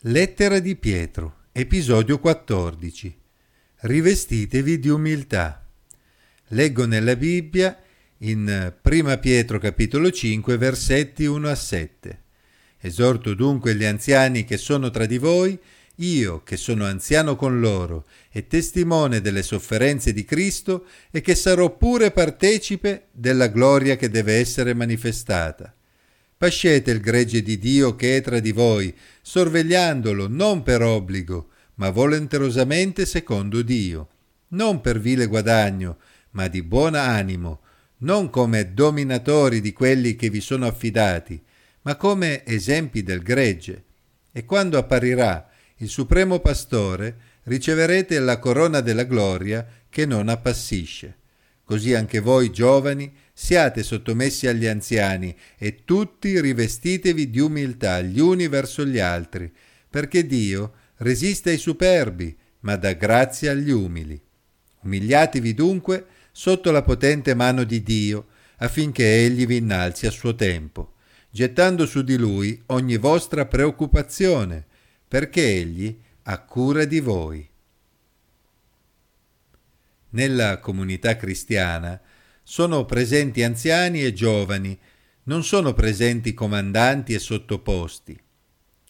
Lettera di Pietro, episodio 14. Rivestitevi di umiltà. Leggo nella Bibbia in 1 Pietro capitolo 5 versetti 1 a 7. Esorto dunque gli anziani che sono tra di voi, io che sono anziano con loro e testimone delle sofferenze di Cristo e che sarò pure partecipe della gloria che deve essere manifestata Pascete il gregge di Dio che è tra di voi, sorvegliandolo non per obbligo, ma volenterosamente secondo Dio, non per vile guadagno, ma di buon animo, non come dominatori di quelli che vi sono affidati, ma come esempi del gregge. E quando apparirà il Supremo Pastore, riceverete la corona della gloria che non appassisce. Così anche voi, giovani, siate sottomessi agli anziani e tutti rivestitevi di umiltà gli uni verso gli altri, perché Dio resiste ai superbi, ma dà grazia agli umili. Umiliatevi dunque sotto la potente mano di Dio, affinché Egli vi innalzi a suo tempo, gettando su di Lui ogni vostra preoccupazione, perché Egli ha cura di voi. Nella comunità cristiana sono presenti anziani e giovani, non sono presenti comandanti e sottoposti.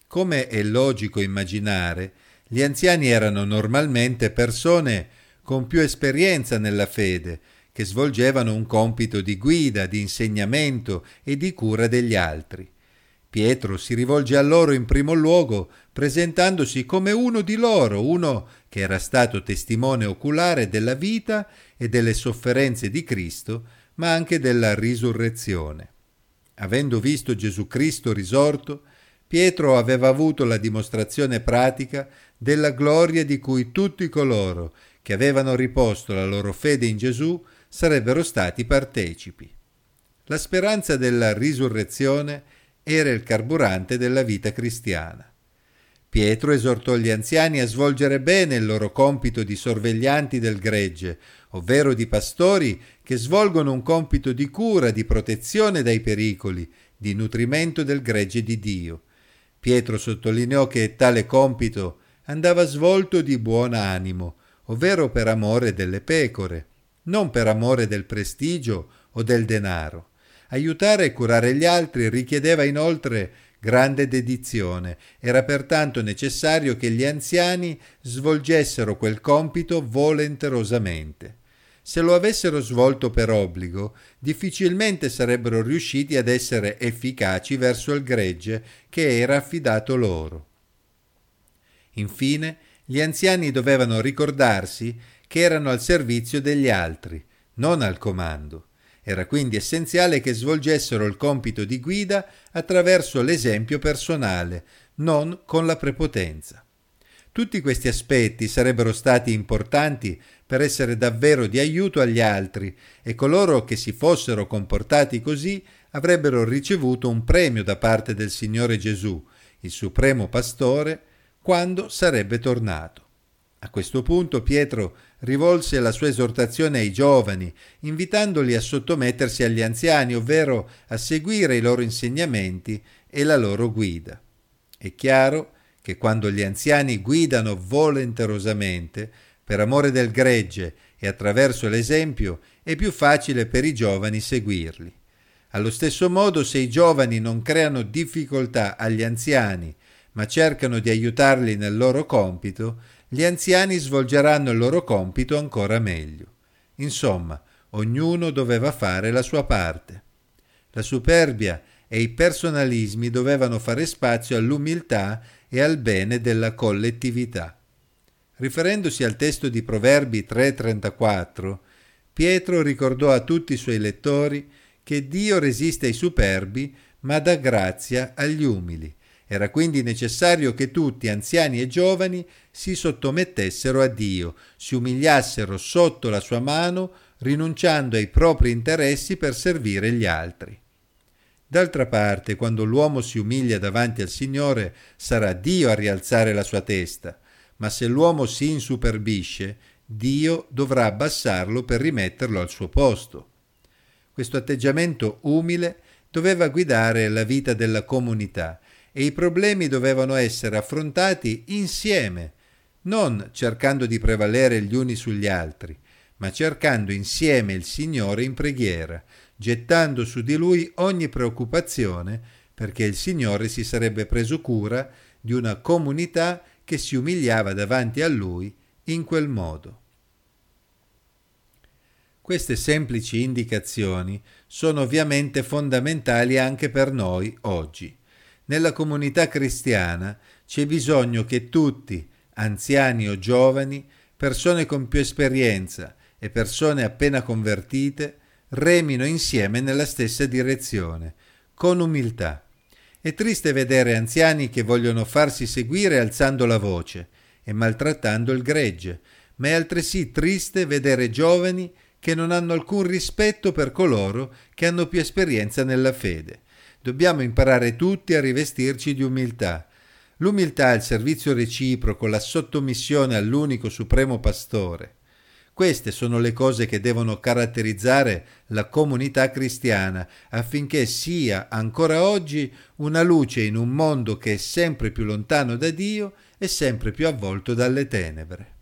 Come è logico immaginare, gli anziani erano normalmente persone con più esperienza nella fede, che svolgevano un compito di guida, di insegnamento e di cura degli altri. Pietro si rivolge a loro in primo luogo presentandosi come uno di loro, uno che era stato testimone oculare della vita e delle sofferenze di Cristo, ma anche della risurrezione. Avendo visto Gesù Cristo risorto, Pietro aveva avuto la dimostrazione pratica della gloria di cui tutti coloro che avevano riposto la loro fede in Gesù sarebbero stati partecipi. La speranza della risurrezione era il carburante della vita cristiana. Pietro esortò gli anziani a svolgere bene il loro compito di sorveglianti del gregge, ovvero di pastori che svolgono un compito di cura, di protezione dai pericoli, di nutrimento del gregge di Dio. Pietro sottolineò che tale compito andava svolto di buon animo, ovvero per amore delle pecore, non per amore del prestigio o del denaro. Aiutare e curare gli altri richiedeva inoltre grande dedizione. Era pertanto necessario che gli anziani svolgessero quel compito volenterosamente. Se lo avessero svolto per obbligo, difficilmente sarebbero riusciti ad essere efficaci verso il gregge che era affidato loro. Infine, gli anziani dovevano ricordarsi che erano al servizio degli altri, non al comando. Era quindi essenziale che svolgessero il compito di guida attraverso l'esempio personale, non con la prepotenza. Tutti questi aspetti sarebbero stati importanti per essere davvero di aiuto agli altri e coloro che si fossero comportati così avrebbero ricevuto un premio da parte del Signore Gesù, il Supremo Pastore, quando sarebbe tornato. A questo punto Pietro rivolse la sua esortazione ai giovani, invitandoli a sottomettersi agli anziani, ovvero a seguire i loro insegnamenti e la loro guida. È chiaro che quando gli anziani guidano volenterosamente, per amore del gregge e attraverso l'esempio, è più facile per i giovani seguirli. Allo stesso modo, se i giovani non creano difficoltà agli anziani, ma cercano di aiutarli nel loro compito, gli anziani svolgeranno il loro compito ancora meglio. Insomma, ognuno doveva fare la sua parte. La superbia e i personalismi dovevano fare spazio all'umiltà e al bene della collettività. Riferendosi al testo di Proverbi 3:34, Pietro ricordò a tutti i suoi lettori che Dio resiste ai superbi, ma dà grazia agli umili. Era quindi necessario che tutti, anziani e giovani, si sottomettessero a Dio, si umiliassero sotto la sua mano, rinunciando ai propri interessi per servire gli altri. D'altra parte, quando l'uomo si umilia davanti al Signore, sarà Dio a rialzare la sua testa, ma se l'uomo si insuperbisce, Dio dovrà abbassarlo per rimetterlo al suo posto. Questo atteggiamento umile doveva guidare la vita della comunità e i problemi dovevano essere affrontati insieme, non cercando di prevalere gli uni sugli altri, ma cercando insieme il Signore in preghiera, gettando su di lui ogni preoccupazione, perché il Signore si sarebbe preso cura di una comunità che si umiliava davanti a lui in quel modo. Queste semplici indicazioni sono ovviamente fondamentali anche per noi oggi. Nella comunità cristiana c'è bisogno che tutti, anziani o giovani, persone con più esperienza e persone appena convertite, remino insieme nella stessa direzione, con umiltà. È triste vedere anziani che vogliono farsi seguire alzando la voce e maltrattando il gregge, ma è altresì triste vedere giovani che non hanno alcun rispetto per coloro che hanno più esperienza nella fede. Dobbiamo imparare tutti a rivestirci di umiltà. L'umiltà, il servizio reciproco, la sottomissione all'unico supremo pastore. Queste sono le cose che devono caratterizzare la comunità cristiana affinché sia ancora oggi una luce in un mondo che è sempre più lontano da Dio e sempre più avvolto dalle tenebre.